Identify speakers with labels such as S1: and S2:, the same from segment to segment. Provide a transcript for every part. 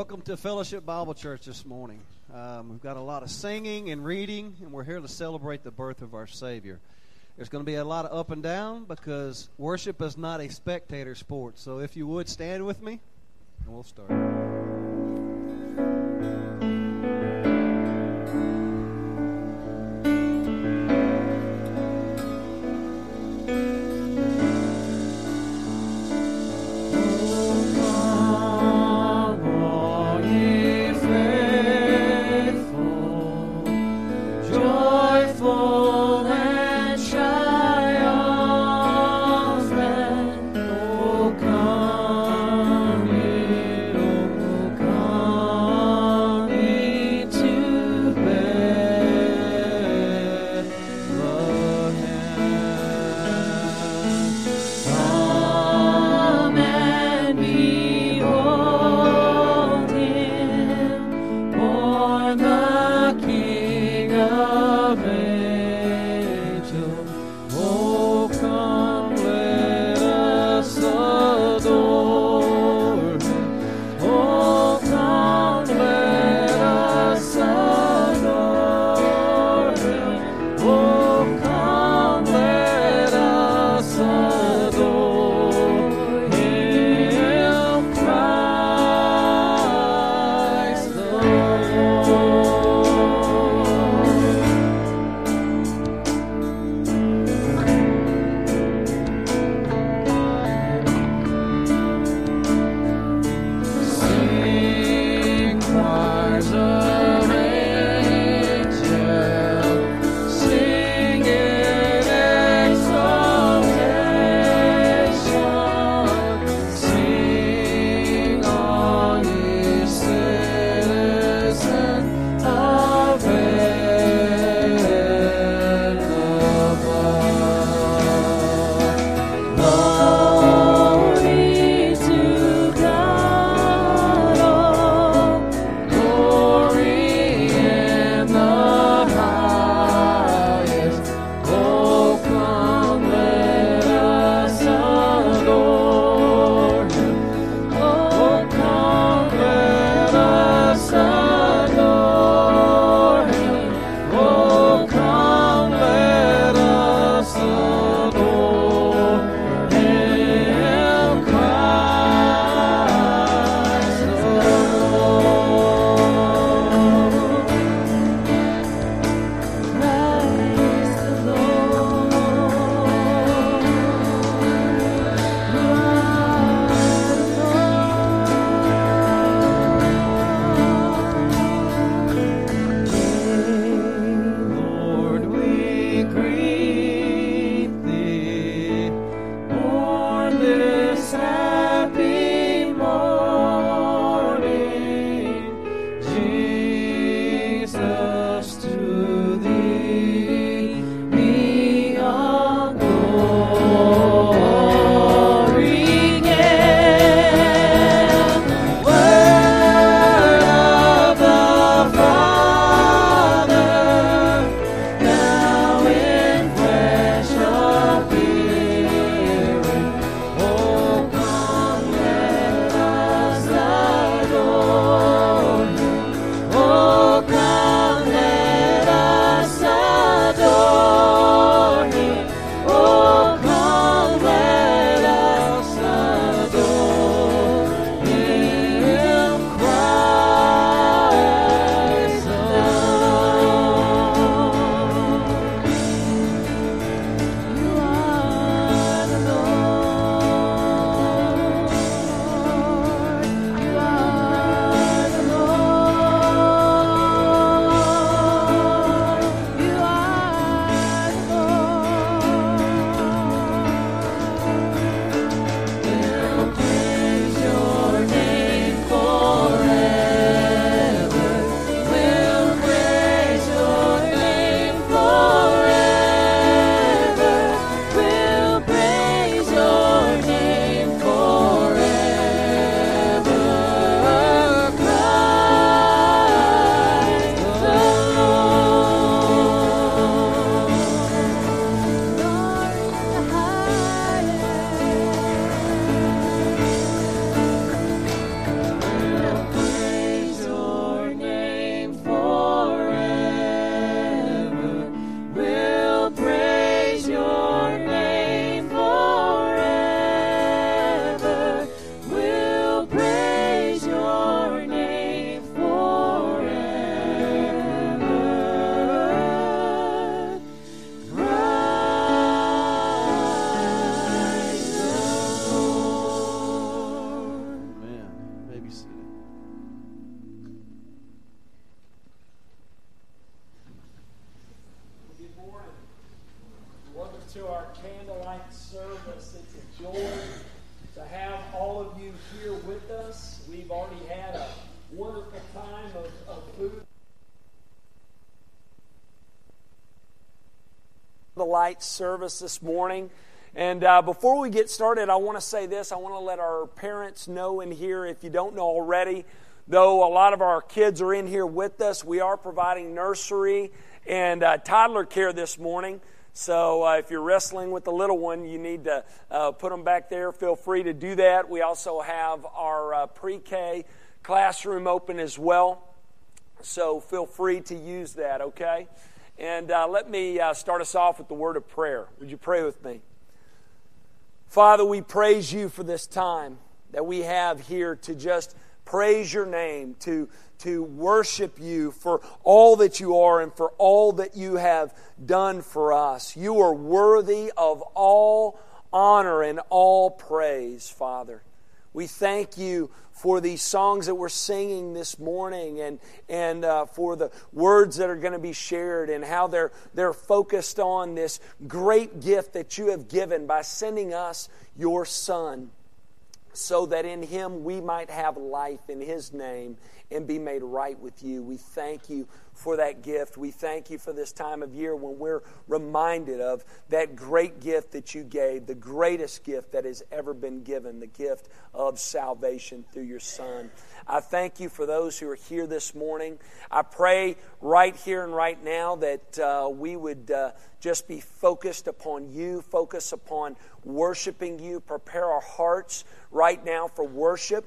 S1: Welcome to Fellowship Bible Church this morning. Um, we've got a lot of singing and reading, and we're here to celebrate the birth of our Savior. There's going to be a lot of up and down because worship is not a spectator sport. So if you would stand with me, and we'll start.
S2: Service this morning. And uh, before we get started, I want to say this. I want to let our parents know in here, if you don't know already, though a lot of our kids are in here with us, we are providing nursery and uh, toddler care this morning. So uh, if you're wrestling with the little one, you need to uh, put them back there. Feel free to do that. We also have our uh, pre K classroom open as well. So feel free to use that, okay? And uh, let me uh, start us off with the word of prayer. Would you pray with me? Father, we praise you for this time that we have here to just praise your name, to to worship you for all that you are and for all that you have done for us. You are worthy of all honor and all praise, Father. We thank you for these songs that we're singing this morning and, and uh, for the words that are going to be shared and how they're, they're focused on this great gift that you have given by sending us your Son so that in him we might have life in his name and be made right with you. We thank you for that gift. We thank you for this time of year when we're reminded of that great gift that you gave, the greatest gift that has ever been given, the gift of salvation through your Son. I thank you for those who are here this morning. I pray right here and right now that uh, we would uh, just be focused upon you, focus upon worshiping you, prepare our hearts right now for worship.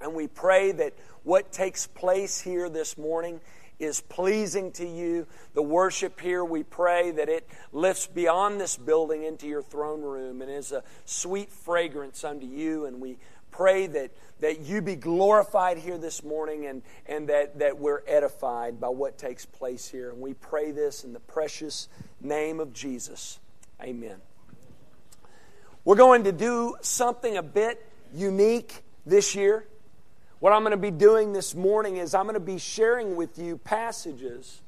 S2: And we pray that what takes place here this morning is pleasing to you. The worship here, we pray that it lifts beyond this building into your throne room and is a sweet fragrance unto you. And we pray that, that you be glorified here this morning and, and that, that we're edified by what takes place here. And we pray this in the precious name of Jesus. Amen. We're going to do something a bit unique this year. What I'm going to be doing this morning is I'm going to be sharing with you passages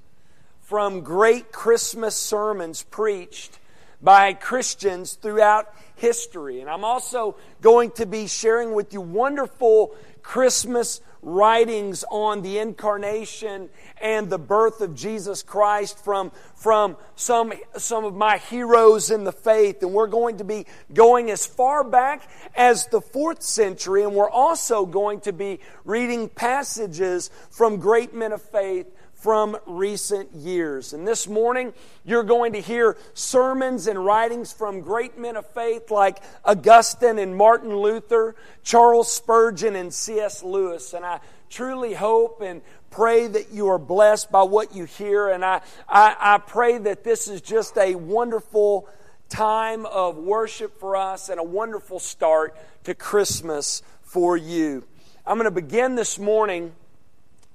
S2: from great Christmas sermons preached by Christians throughout history. And I'm also going to be sharing with you wonderful Christmas writings on the incarnation and the birth of Jesus Christ from, from some, some of my heroes in the faith. And we're going to be going as far back as the fourth century. And we're also going to be reading passages from great men of faith from recent years. And this morning, you're going to hear sermons and writings from great men of faith like Augustine and Martin Luther, Charles Spurgeon, and C.S. Lewis. And I truly hope and pray that you are blessed by what you hear. And I, I, I pray that this is just a wonderful time of worship for us and a wonderful start to Christmas for you. I'm going to begin this morning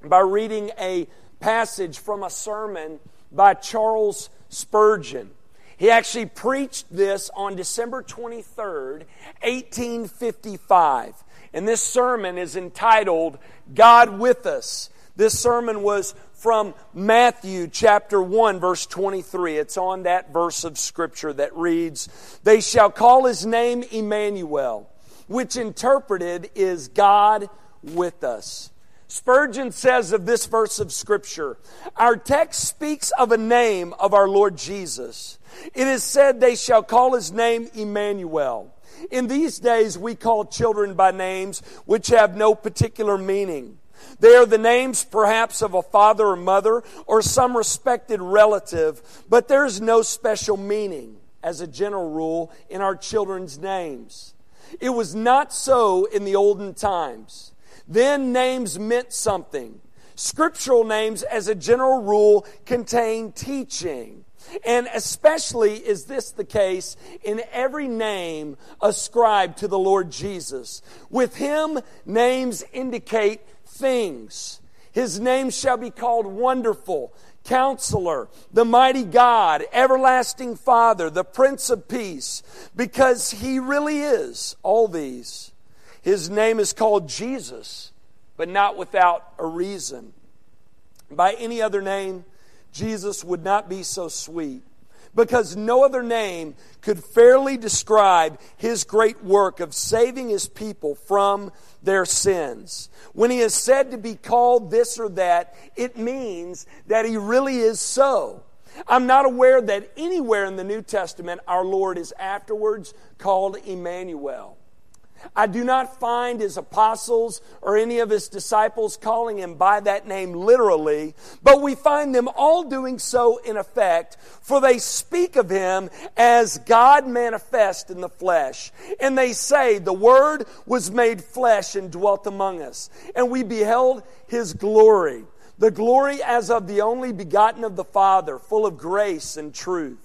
S2: by reading a passage from a sermon by Charles Spurgeon. He actually preached this on December 23rd, 1855. And this sermon is entitled God with Us. This sermon was from Matthew chapter 1, verse 23. It's on that verse of scripture that reads, They shall call his name Emmanuel, which interpreted is God with us. Spurgeon says of this verse of Scripture, our text speaks of a name of our Lord Jesus. It is said they shall call his name Emmanuel. In these days, we call children by names which have no particular meaning. They are the names perhaps of a father or mother or some respected relative, but there is no special meaning as a general rule in our children's names. It was not so in the olden times. Then names meant something. Scriptural names, as a general rule, contain teaching. And especially is this the case in every name ascribed to the Lord Jesus. With him, names indicate things. His name shall be called Wonderful, Counselor, the Mighty God, Everlasting Father, the Prince of Peace, because he really is all these. His name is called Jesus, but not without a reason. By any other name, Jesus would not be so sweet. because no other name could fairly describe his great work of saving his people from their sins. When he is said to be called this or that, it means that he really is so. I'm not aware that anywhere in the New Testament our Lord is afterwards called Emmanuel. I do not find his apostles or any of his disciples calling him by that name literally, but we find them all doing so in effect, for they speak of him as God manifest in the flesh. And they say, The Word was made flesh and dwelt among us, and we beheld his glory, the glory as of the only begotten of the Father, full of grace and truth.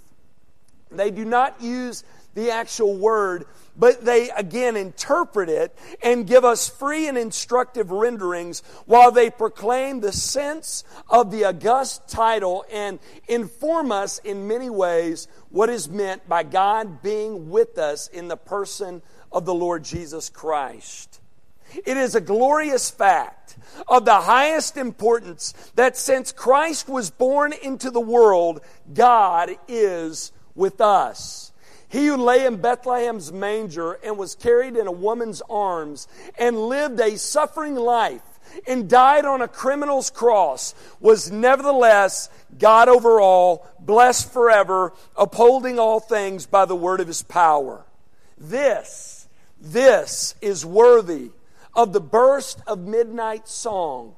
S2: They do not use the actual word but they again interpret it and give us free and instructive renderings while they proclaim the sense of the august title and inform us in many ways what is meant by God being with us in the person of the Lord Jesus Christ. It is a glorious fact of the highest importance that since Christ was born into the world, God is with us. He who lay in Bethlehem's manger and was carried in a woman's arms and lived a suffering life and died on a criminal's cross was nevertheless God over all, blessed forever, upholding all things by the word of his power. This, this is worthy of the burst of midnight song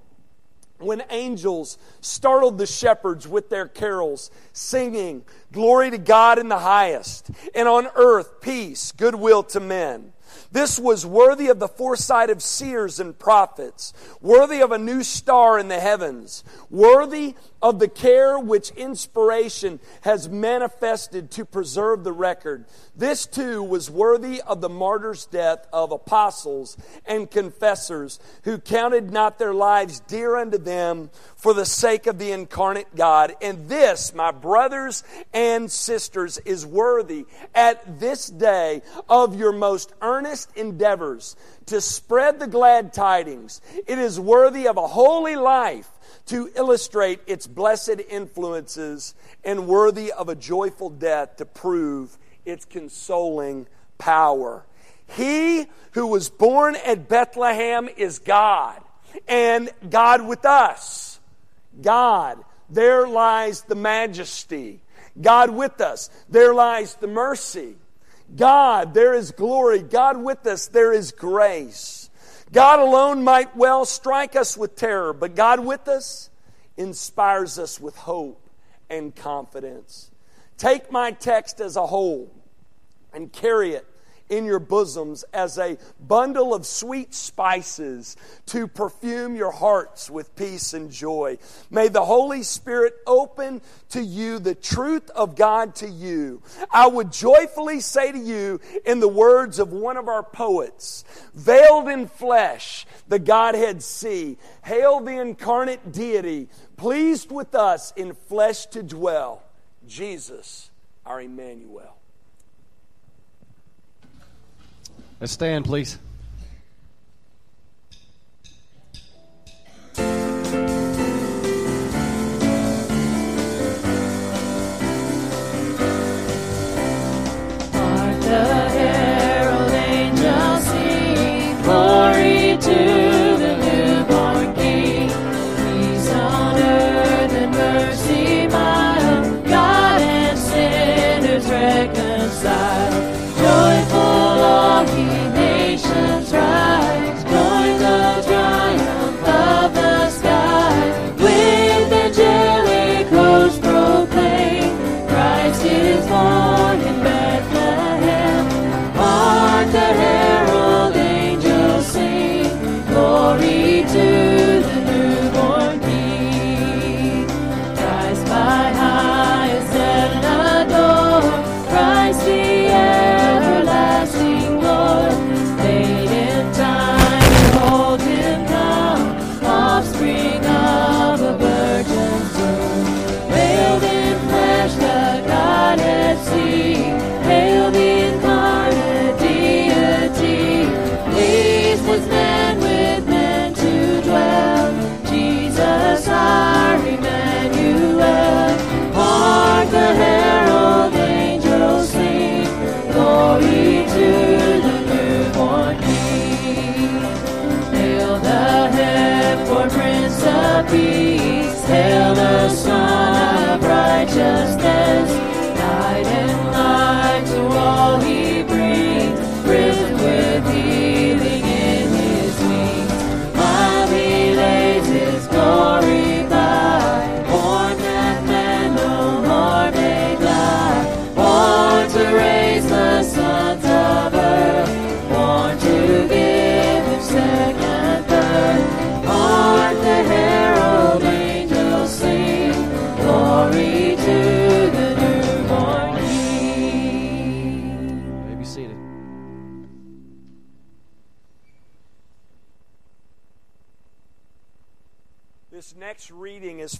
S2: when angels startled the shepherds with their carols, singing, Glory to God in the highest, and on earth peace, goodwill to men. This was worthy of the foresight of seers and prophets, worthy of a new star in the heavens, worthy of the care which inspiration has manifested to preserve the record. This too was worthy of the martyr's death of apostles and confessors who counted not their lives dear unto them for the sake of the incarnate God. And this, my brothers and sisters, is worthy at this day of your most earnest endeavors to spread the glad tidings. It is worthy of a holy life to illustrate its blessed influences and worthy of a joyful death to prove its consoling power. He who was born at Bethlehem is God, and God with us. God, there lies the majesty. God with us, there lies the mercy. God, there is glory. God with us, there is grace. God alone might well strike us with terror, but God with us inspires us with hope and confidence. Take my text as a whole and carry it in your bosoms as a bundle of sweet spices to perfume your hearts with peace and joy. May the Holy Spirit open to you the truth of God to you. I would joyfully say to you, in the words of one of our poets, veiled in flesh, the Godhead see. Hail the incarnate deity, pleased with us in flesh to dwell. Jesus, our Emmanuel.
S1: Stand, please.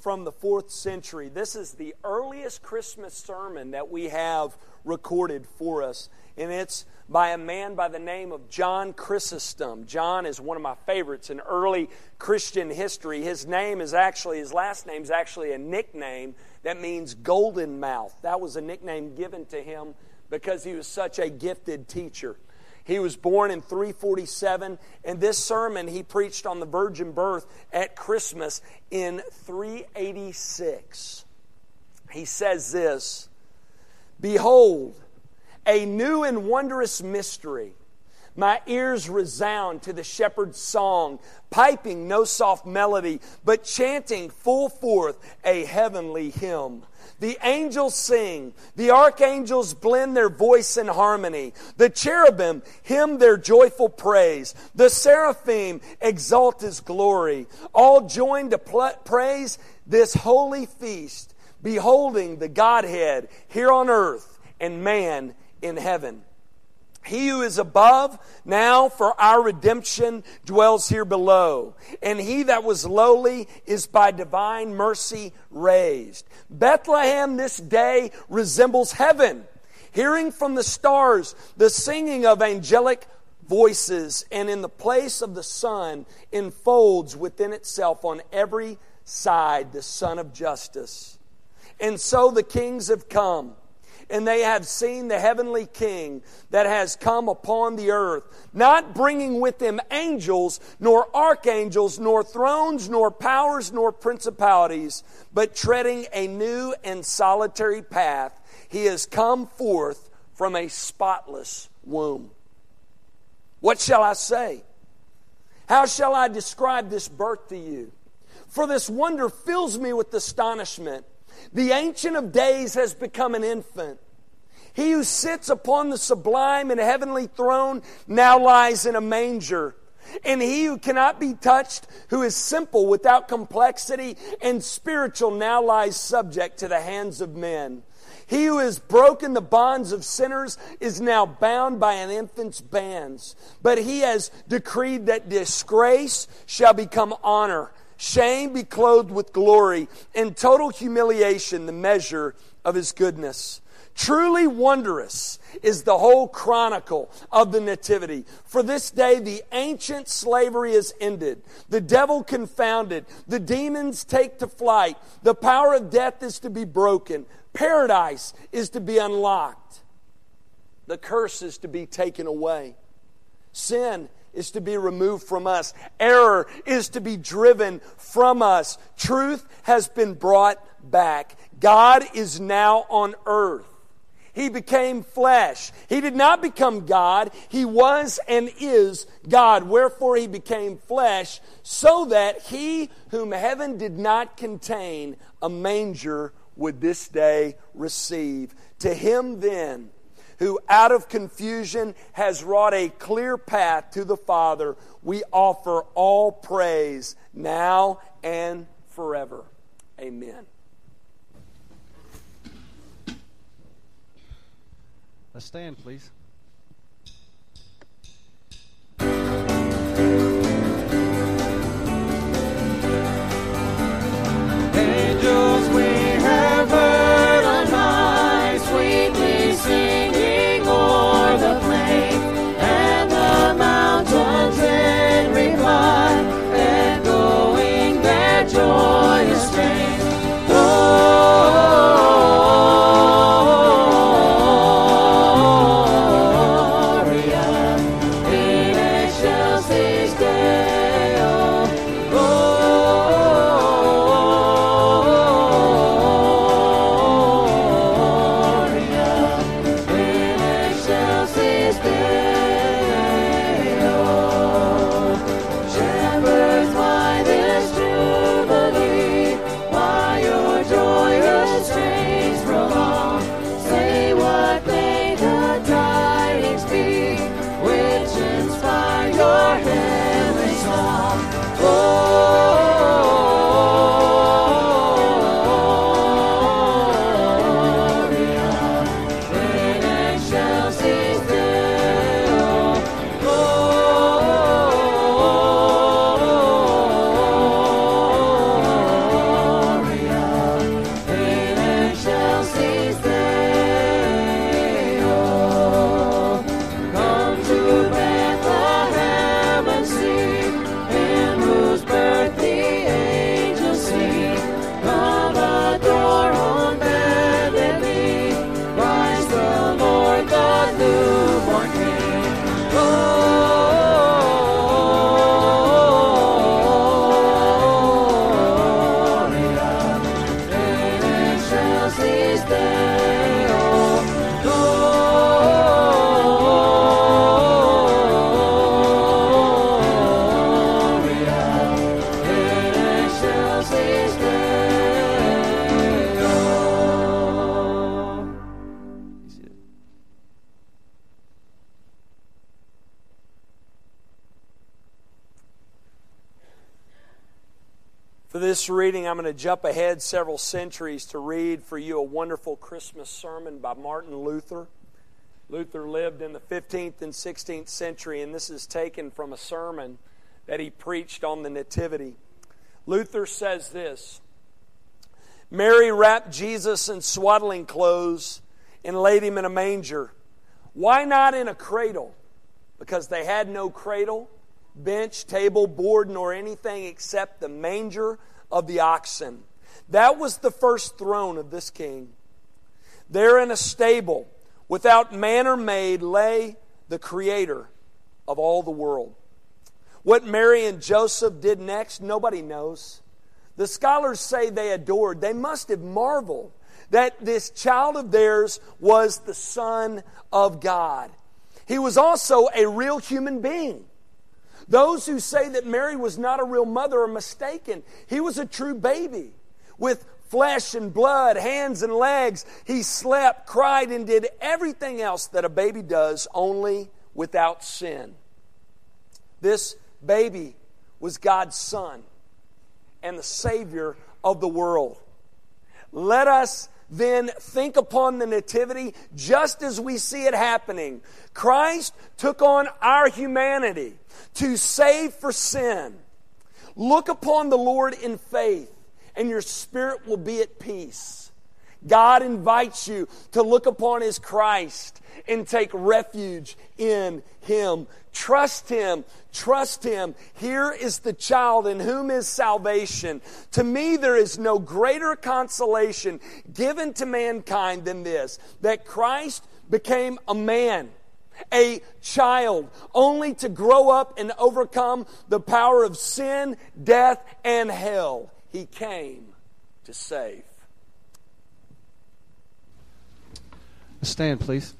S2: From the fourth century. This is the earliest Christmas sermon that we have recorded for us. And it's by a man by the name of John Chrysostom. John is one of my favorites in early Christian history. His name is actually, his last name is actually a nickname that means golden mouth. That was a nickname given to him because he was such a gifted teacher. He was born in 347, and this sermon he preached on the virgin birth at Christmas in 386. He says this Behold, a new and wondrous mystery. My ears resound to the shepherd's song, piping no soft melody, but chanting full forth a heavenly hymn. The angels sing. The archangels blend their voice in harmony. The cherubim hymn their joyful praise. The seraphim exalt his glory. All join to pl- praise this holy feast, beholding the Godhead here on earth and man in heaven. He who is above now for our redemption dwells here below. And he that was lowly is by divine mercy raised. Bethlehem this day resembles heaven, hearing from the stars the singing of angelic voices, and in the place of the sun enfolds within itself on every side the Sun of justice. And so the kings have come and they have seen the heavenly King that has come upon the earth, not bringing with him angels, nor archangels, nor thrones, nor powers, nor principalities, but treading a new and solitary path. He has come forth from a spotless womb. What shall I say? How shall I describe this birth to you? For this wonder fills me with astonishment. The Ancient of Days has become an infant. He who sits upon the sublime and heavenly throne now lies in a manger. And he who cannot be touched, who is simple without complexity and spiritual, now lies subject to the hands of men. He who has broken the bonds of sinners is now bound by an infant's bands. But he has decreed that disgrace shall become honor shame be clothed with glory, and total humiliation the measure of his goodness. Truly wondrous is the whole chronicle of the Nativity. For this day, the ancient slavery is ended, the devil confounded, the demons take to flight, the power of death is to be broken, paradise is to be unlocked, the curse is to be taken away, sin is to be removed from us. Error is to be driven from us. Truth has been brought back. God is now on earth. He became flesh. He did not become God. He was and is God. Wherefore he became flesh so that he whom heaven did not contain, a manger would this day receive. To him then, who out of confusion has wrought a clear path to the Father, we offer all praise now and forever. Amen.
S1: Let's stand, please.
S3: Angels
S2: reading, I'm going to jump ahead several centuries to read for you a wonderful Christmas sermon by Martin Luther. Luther lived in the 15th and 16th century, and this is taken from a sermon that he preached on the Nativity. Luther says this Mary wrapped Jesus in swaddling clothes and laid him in a manger. Why not in a cradle? Because they had no cradle, bench, table, board, nor anything except the manger of the oxen. That was the first throne of this king. There in a stable, without man or maid, lay the creator of all the world. What Mary and Joseph did next, nobody knows. The scholars say they adored, they must have marveled that this child of theirs was the Son of God. He was also a real human being. Those who say that Mary was not a real mother are mistaken. He was a true baby with flesh and blood, hands and legs. He slept, cried, and did everything else that a baby does, only without sin. This baby was God's Son and the Savior of the world. Let us then think upon the Nativity just as we see it happening. Christ took on our humanity to save for sin. Look upon the Lord in faith, and your spirit will be at peace. God invites you to look upon His Christ and take refuge in Him. Trust Him. Trust Him. Here is the child in whom is salvation. To me, there is no greater consolation given to mankind than this that Christ became a man a child, only to grow up and overcome the power of sin, death, and hell. He came to save.
S1: Stand, please.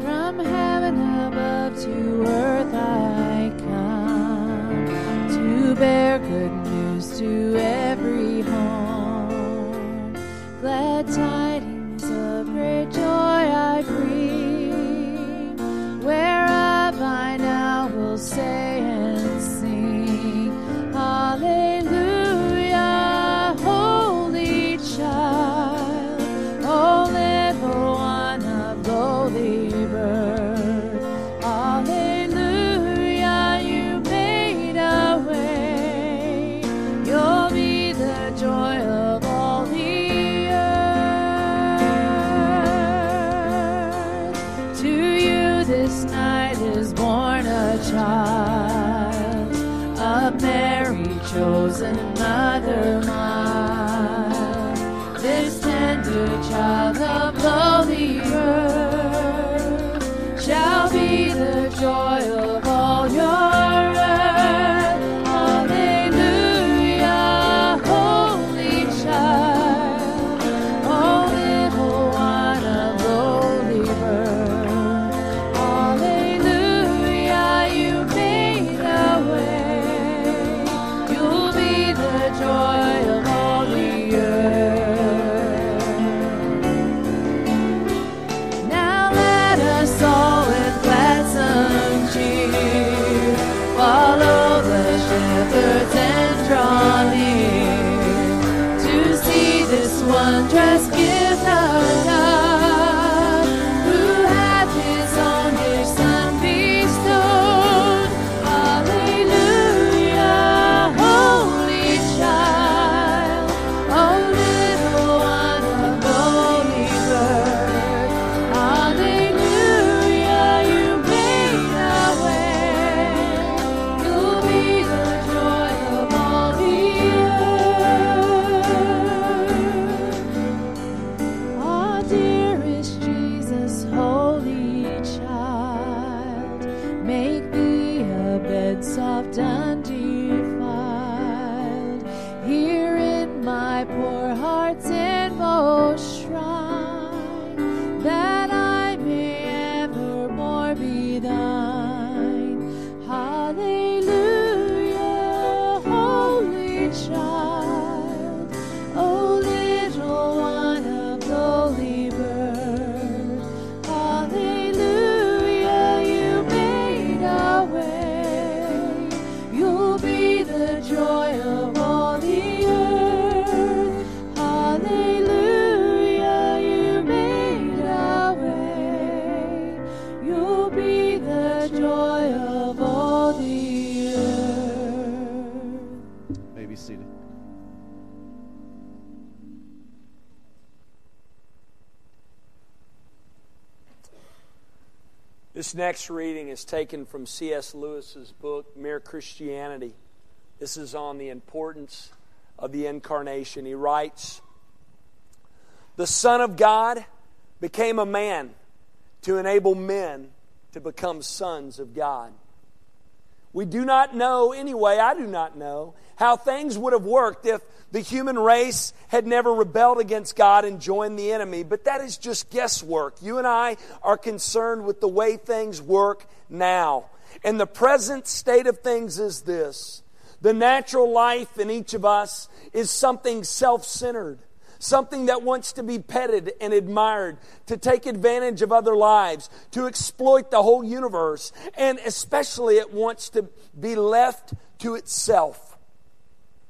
S3: From heaven above to earth I come to bear good news to every say and sing.
S2: Hallelujah. another mile. Next reading is taken from C.S. Lewis's book, Mere Christianity. This is on the importance of the incarnation. He writes The Son of God became a man to enable men to become sons of God. We do not know, anyway, I do not know, how things would have worked if the human race had never rebelled against God and joined the enemy. But that is just guesswork. You and I are concerned with the way things work now. And the present state of things is this the natural life in each of us is something self centered something that wants to be petted and admired, to take advantage of other lives, to exploit the whole universe, and especially it wants to be left to itself,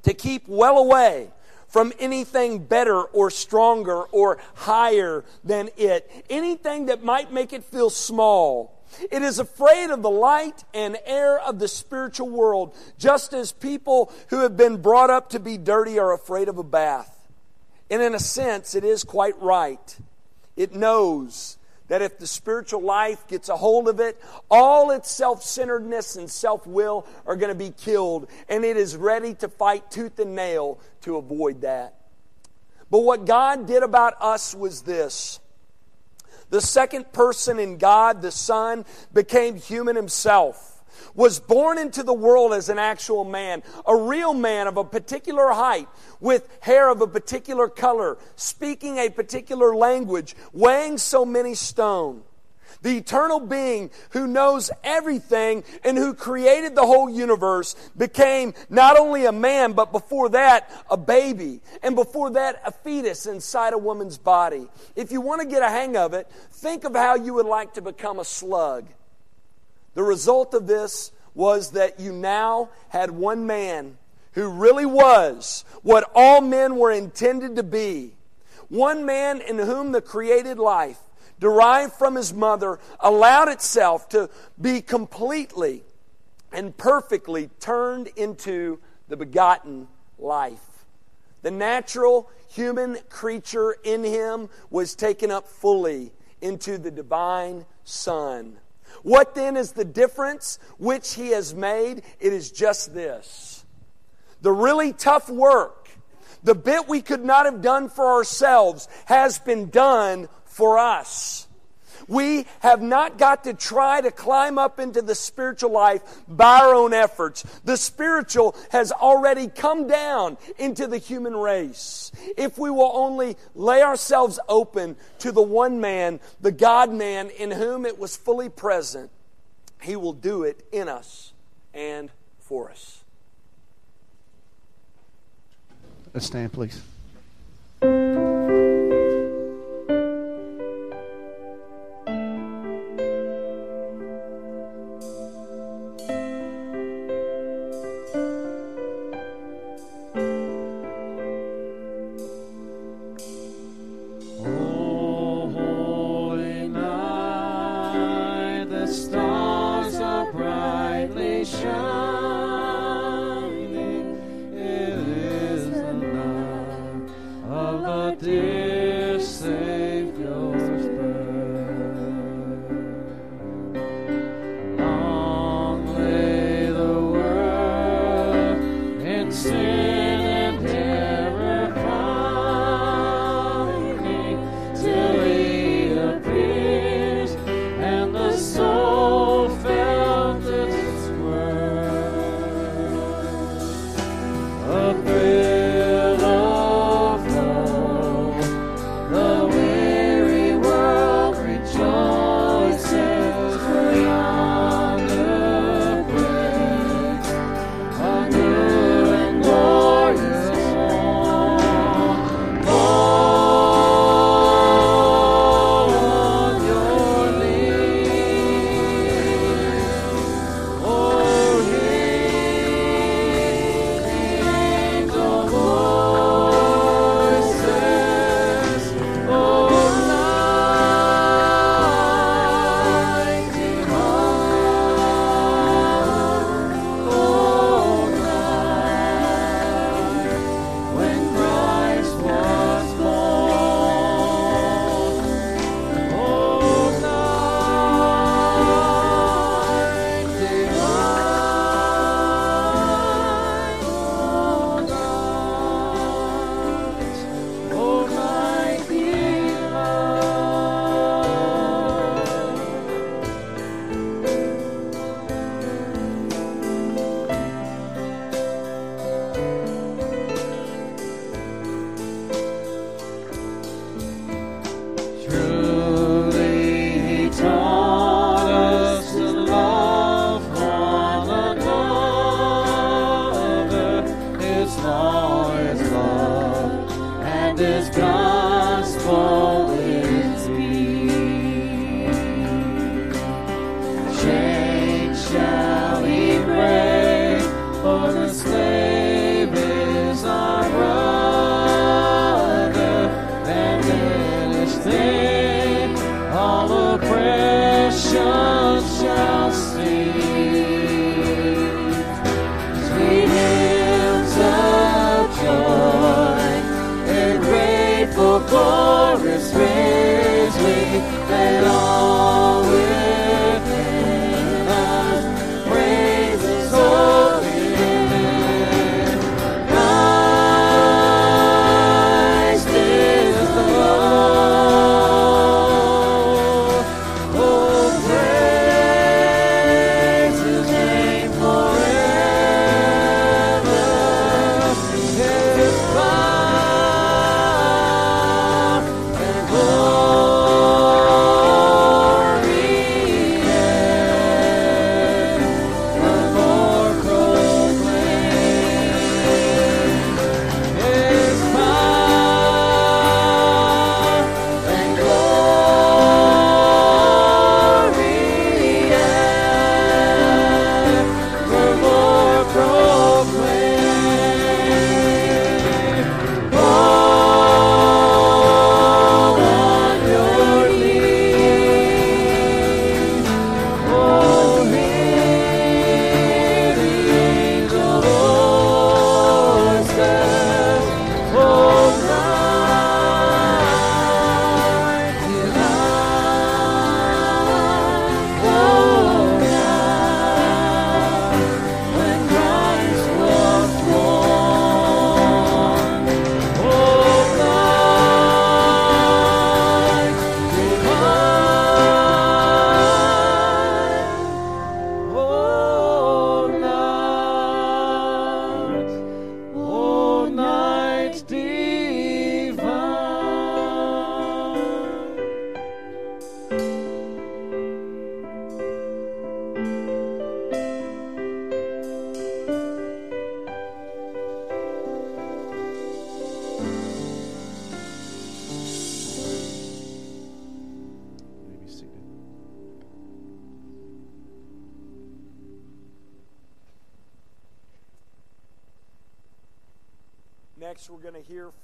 S2: to keep well away from anything better or stronger or higher than it, anything that might make it feel small. It is afraid of the light and air of the spiritual world, just as people who have been brought up to be dirty are afraid of a bath. And in a sense, it is quite right. It knows that if the spiritual life gets a hold of it, all its self centeredness and self will are going to be killed, and it is ready to fight tooth and nail to avoid that. But what God did about us was this the second person in God, the Son, became human himself was born into the world as an actual man, a real man of a particular height, with hair of a particular color, speaking a particular language, weighing so many stone. The eternal being who knows everything and who created the whole universe became not only a man, but before that, a baby. And before that, a fetus inside a woman's body. If you want to get a hang of it, think of how you would like to become a slug. The result of this was that you now had one man who really was what all men were intended to be. One man in whom the created life, derived from his mother, allowed itself to be completely and perfectly turned into the begotten life. The natural human creature in him was taken up fully into the divine Son. What then is the difference which he has made? It is just this. The really tough work, the bit we could not have done for ourselves, has been done for us. We have not got to try to climb up into the spiritual life by our own efforts. The spiritual has already come down into the human race. If we will only lay ourselves open to the one man, the God man, in whom it was fully present, he will do it in us and for us.
S1: Let's stand, please.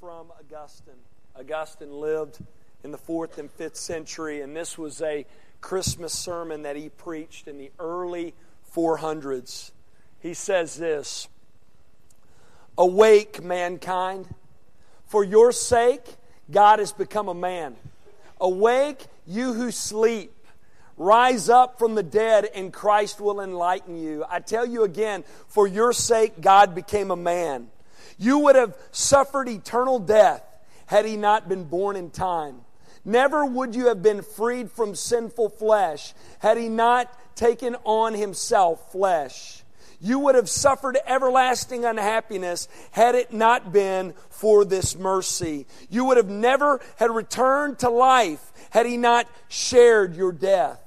S2: From Augustine. Augustine lived in the fourth and fifth century, and this was a Christmas sermon that he preached in the early 400s. He says this Awake, mankind. For your sake, God has become a man. Awake, you who sleep. Rise up from the dead, and Christ will enlighten you. I tell you again, for your sake, God became a man. You would have suffered eternal death had he not been born in time. Never would you have been freed from sinful flesh had he not taken on himself flesh. You would have suffered everlasting unhappiness had it not been for this mercy. You would have never had returned to life had he not shared your death.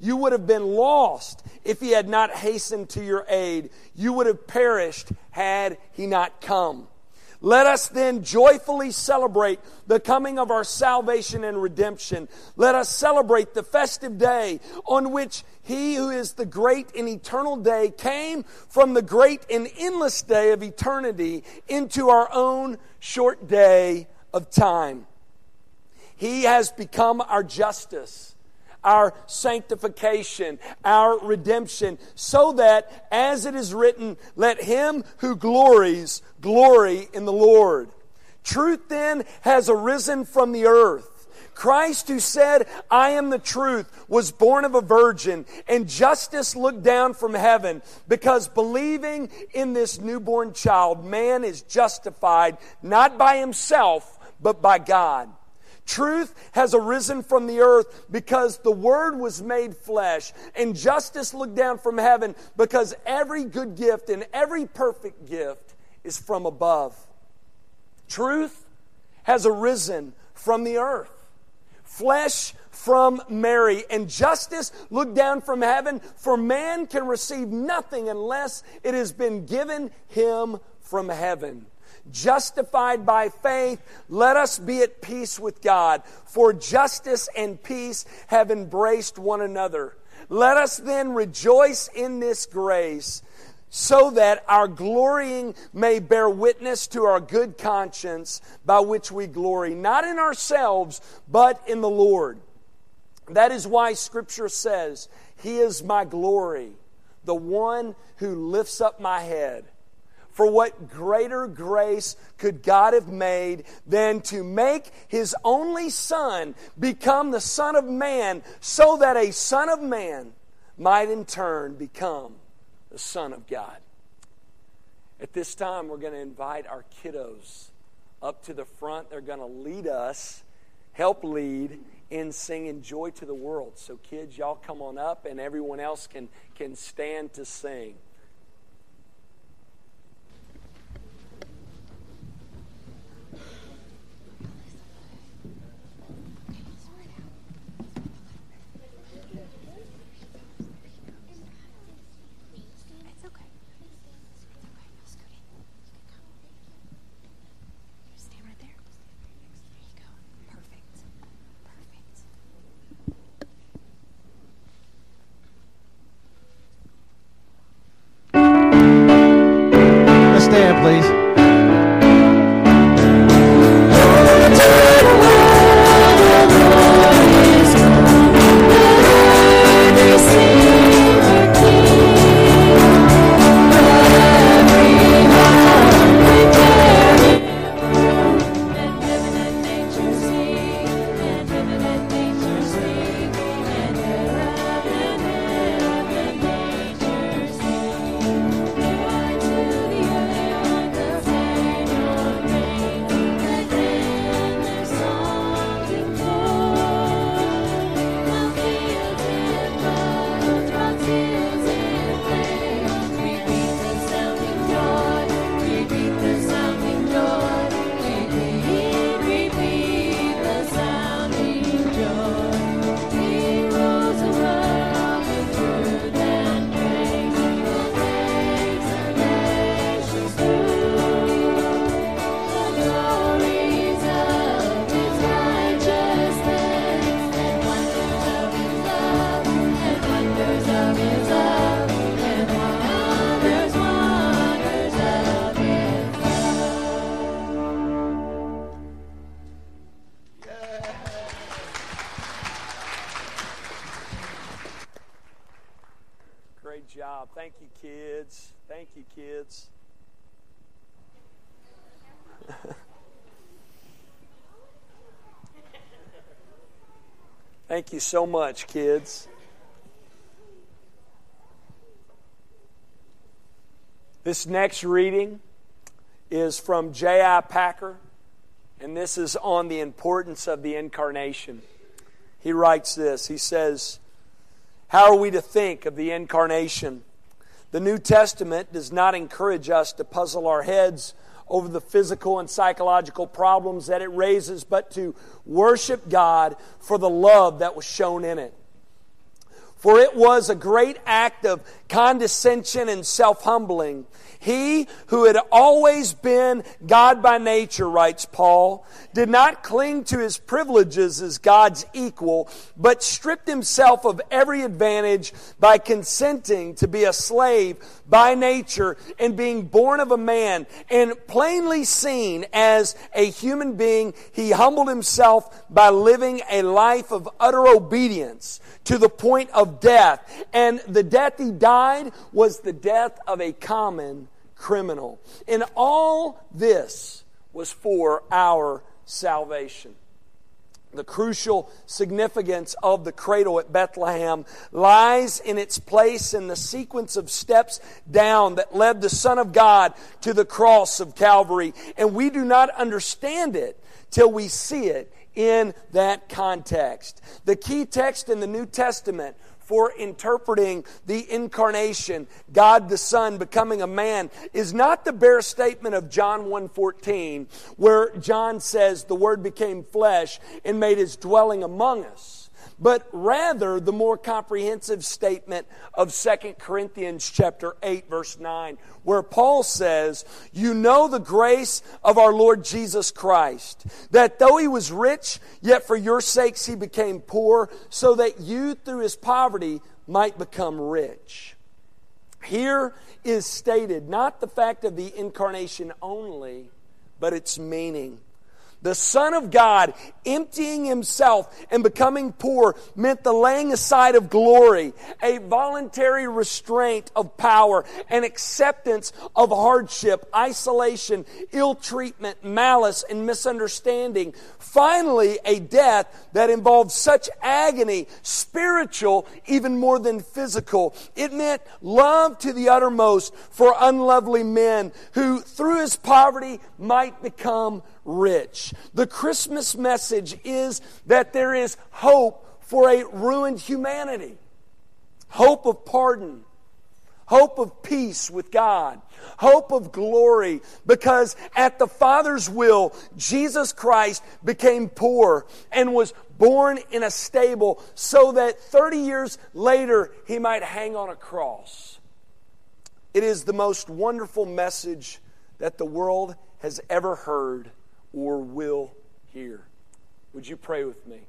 S2: You would have been lost if he had not hastened to your aid. You would have perished had he not come. Let us then joyfully celebrate the coming of our salvation and redemption. Let us celebrate the festive day on which He who is the great and eternal day came from the great and endless day of eternity into our own short day of time. He has become our justice our sanctification, our redemption, so that, as it is written, let him who glories glory in the Lord. Truth then has arisen from the earth. Christ, who said, I am the truth, was born of a virgin, and justice looked down from heaven because believing in this newborn child, man is justified not by himself, but by God. Truth has arisen from the earth because the Word was made flesh, and justice looked down from heaven because every good gift and every perfect gift is from above. Truth has arisen from the earth. Flesh from Mary, and justice looked down from heaven, for man can receive nothing unless it has been given him from heaven justified by faith, let us be at peace with God. For justice and peace have embraced one another. Let us then rejoice in this grace so that our glorying may bear witness to our good conscience by which we glory, not in ourselves, but in the Lord. That is why Scripture says, He is my glory, the one who lifts up my head. For what greater grace could God have made than to make his only Son become the Son of Man so that a Son of Man might in turn become the Son of God? At this time, we're going to invite our kiddos up to the front. They're going to lead us, help lead in singing Joy to the World. So, kids, y'all come on up, and everyone else can, can stand to sing. You so much, kids. This next reading is from J.I. Packer, and this is on the importance of the incarnation. He writes this He says, How are we to think of the incarnation? The New Testament does not encourage us to puzzle our heads over the physical and psychological problems that it raises, but to worship God for the love that was shown in it. For it was a great act of condescension and self humbling he who had always been God by nature, writes Paul, did not cling to his privileges as God's equal, but stripped himself of every advantage by consenting to be a slave by nature and being born of a man. And plainly seen as a human being, he humbled himself by living a life of utter obedience to the point of death. And the death he died was the death of a common criminal. And all this was for our salvation. The crucial significance of the cradle at Bethlehem lies in its place in the sequence of steps down that led the Son of God to the cross of Calvary. And we do not understand it till we see it in that context. The key text in the New Testament for interpreting the incarnation, God the Son becoming a man, is not the bare statement of John 1:14, where John says the word became flesh and made his dwelling among us but rather the more comprehensive statement of 2 Corinthians chapter 8 verse 9 where Paul says, "You know the grace of our Lord Jesus Christ, that though he was rich, yet for your sakes he became poor, so that you through his poverty might become rich." Here is stated not the fact of the incarnation only, but its meaning. The Son of God emptying himself and becoming poor meant the laying aside of glory, a voluntary restraint of power, an acceptance of hardship, isolation, ill treatment, malice, and misunderstanding. Finally, a death that involved such agony, spiritual even more than physical. It meant love to the uttermost for unlovely men who, through his poverty, might become rich. The Christmas message is that there is hope for a ruined humanity, hope of pardon, hope of peace with God, hope of glory, because at the Father's will, Jesus Christ became poor and was born in a stable so that 30 years later he might hang on a cross. It is the most wonderful message that the world has ever heard or will hear. Would you pray with me?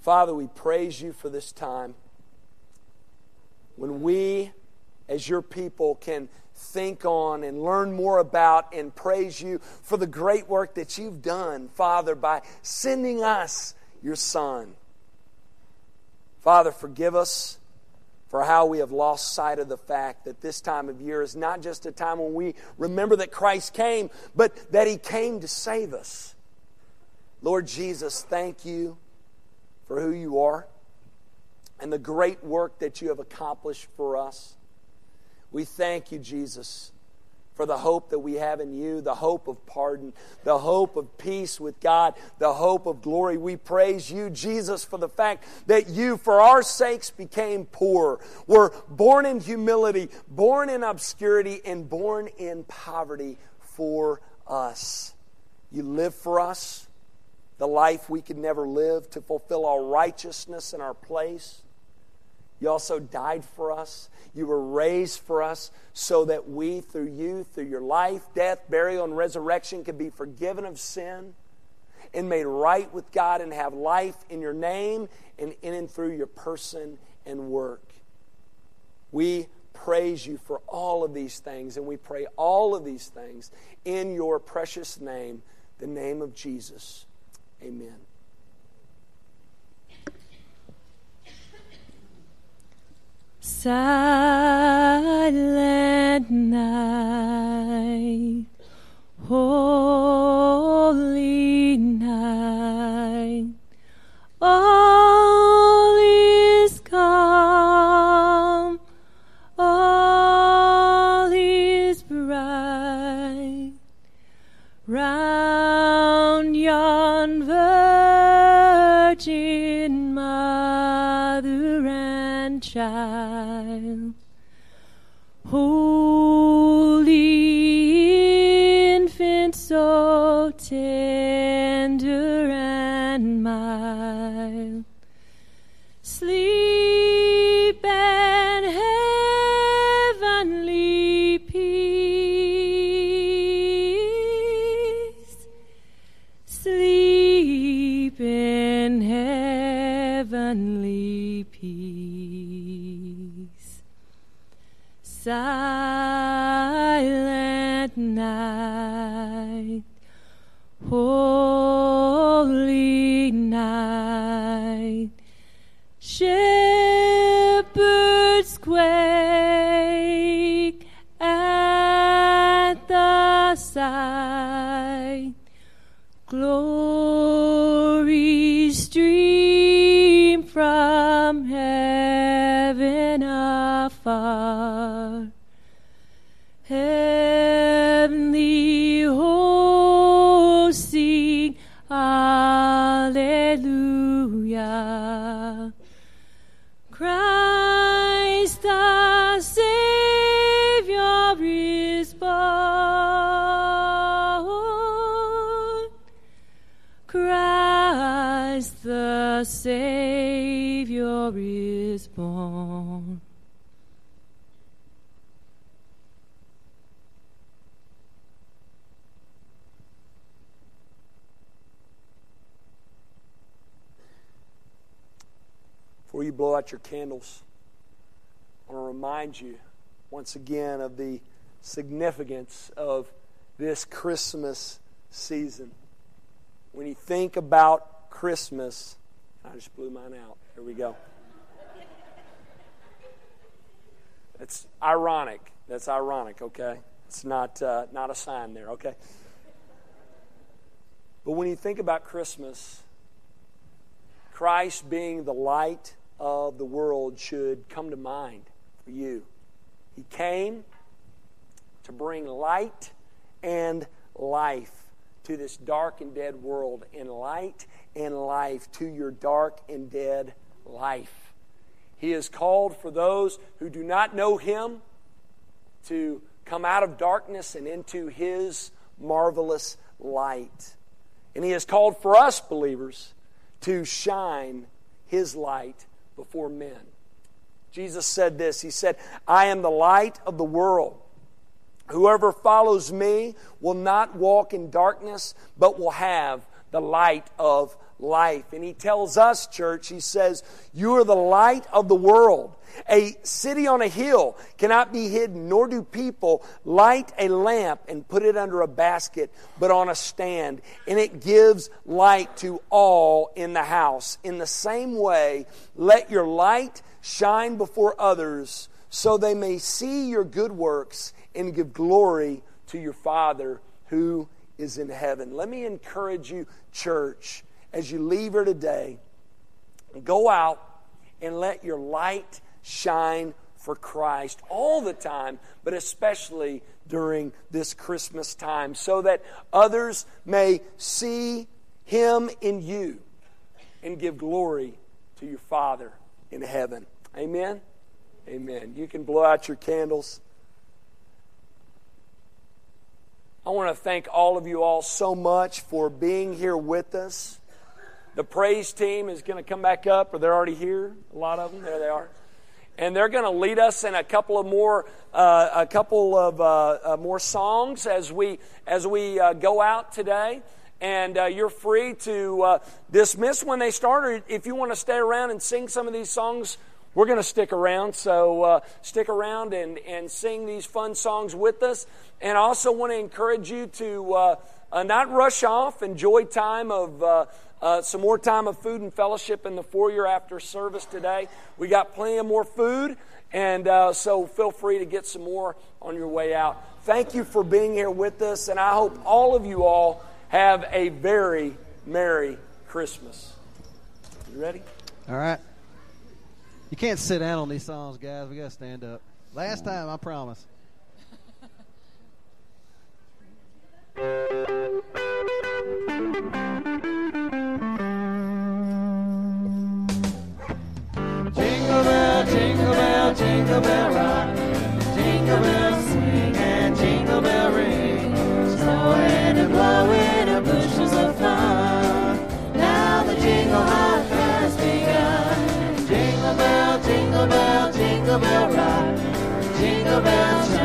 S2: Father, we praise you for this time when we, as your people, can think on and learn more about and praise you for the great work that you've done, Father, by sending us your Son. Father, forgive us for how we have lost sight of the fact that this time of year is not just a time when we remember that Christ came, but that He came to save us. Lord Jesus, thank you for who you are and the great work that you have accomplished for us. We thank you, Jesus, for the hope that we have in you, the hope of pardon, the hope of peace with God, the hope of glory. We praise you, Jesus, for the fact that you, for our sakes, became poor, were born in humility, born in obscurity, and born in poverty for us. You live for us the life we could never live to fulfill our righteousness in our place. You also died for us. You were raised for us so that we, through you, through your life, death, burial, and resurrection, can be forgiven of sin and made right with God and have life in your name and in and through your person and work. We praise you for all of these things, and we pray all of these things in your precious name, the name of Jesus. Amen.
S1: Silent night, holy night, all is calm, child, holy infant, so tender and mild. Night, holy night. Shepherds quake at the sight. Glory stream from heaven afar. Savior is born.
S2: Before you blow out your candles, I want to remind you once again of the significance of this Christmas season. When you think about Christmas, I just blew mine out. Here we go. It's ironic. That's ironic, okay? It's not, uh, not a sign there, okay? But when you think about Christmas, Christ being the light of the world should come to mind for you. He came to bring light and life to this dark and dead world, and light and life to your dark and dead life. He is called for those who do not know Him to come out of darkness and into His marvelous light. And He has called for us, believers, to shine His light before men. Jesus said this He said, I am the light of the world. Whoever follows me will not walk in darkness, but will have the light of life. And he tells us, church, he says, You are the light of the world. A city on a hill cannot be hidden, nor do people light a lamp and put it under a basket, but on a stand. And it gives light to all in the house. In the same way, let your light shine before others so they may see your good works and give glory to your Father who is in heaven. Let me encourage you, church, as you leave here today, go out and let your light shine for Christ all the time, but especially during this Christmas time, so that others may see Him in you and give glory to your Father in heaven. Amen? Amen. You can blow out your candles. I want to thank all of you all so much for being here with us. The praise team is going to come back up, or they're already here. A lot of them. There they are. And they're going to lead us in a couple of more, uh, a couple of uh, uh, more songs as we as we uh, go out today. And uh, you're free to uh, dismiss when they start, or if you want to stay around and sing some of these songs we're going to stick around, so uh, stick around and, and sing these fun songs with us. And I also want to encourage you to uh, not rush off, enjoy time of uh, some more time of food and fellowship in the foyer after service today. We got plenty of more food And uh, so feel free to get some more on your way out. Thank you for being here with us, and I hope all of you all have a very Merry Christmas. You ready?
S1: All right. You can't sit down on these songs, guys. We got to stand up. Last time, I promise. bell, jingle bell rock. Jingle bell swing and jingle bell ring. Snowing and blowing are bushels of fun. Now the jingle hop has begun. Jingle bell, jingle bell, jingle bell rock. Jingle bell chime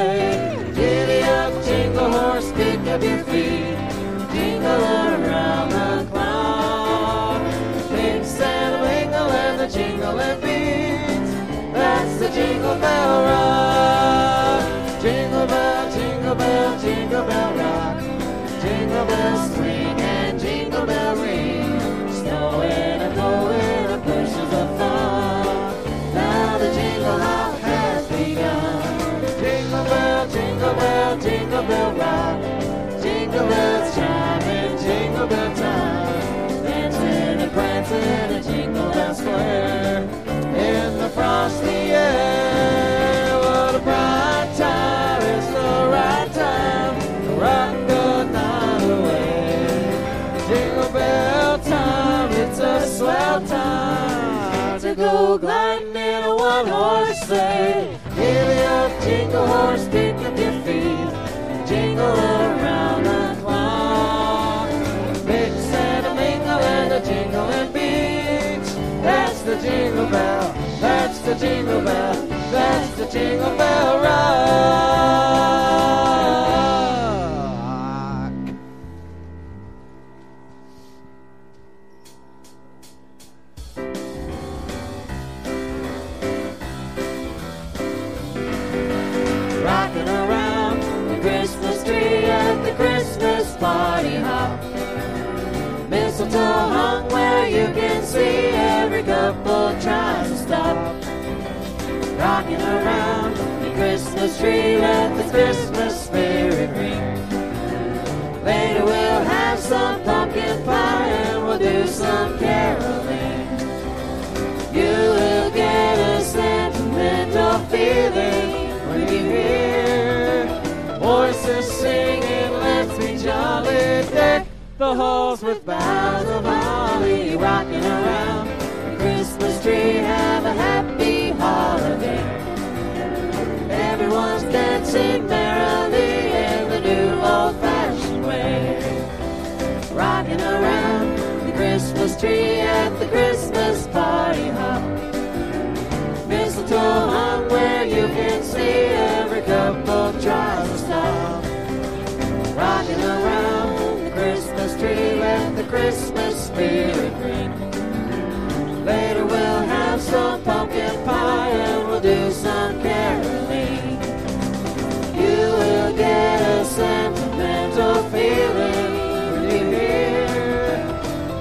S1: sleigh. Up, jingle horse, pick up your feet, jingle around the clock. Mix and mingle and the jingling beats. That's the jingle bell rock. Jingle bell, jingle bell, jingle bell rock. Jingle bells jingle bells chime in jingle bell time. Dancing and prancing in jingle bell square. In the frosty air, what a bright time! It's the right time to rock the night away. Jingle bell time, it's a swell time to go gliding in a one-horse sleigh. Giddy up, jingle horse, pick jingle and beats That's the jingle bell, that's the jingle bell, that's party hop. Mistletoe hung where you can see every couple tries to stop. Rocking around the Christmas tree, let the Christmas spirit ring. Later we'll have some pumpkin pie and we'll do some caroling. The halls with boughs of holly, rocking around the Christmas tree, have a happy holiday. Everyone's dancing merrily in the new old-fashioned way, rocking around the Christmas tree at the Christmas party hop. Mistletoe hung where you can see every couple tries tree, let the Christmas spirit ring. Later we'll have some pumpkin pie and we'll do some caroling. You will get a sentimental feeling when you hear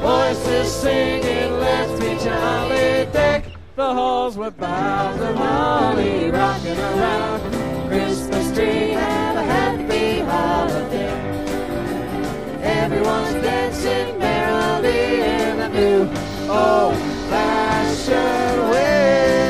S1: voices singing, let's be jolly, deck the halls with boughs of holly, rocking around Christmas tree, Everyone's dancing merrily in the new old fashioned way.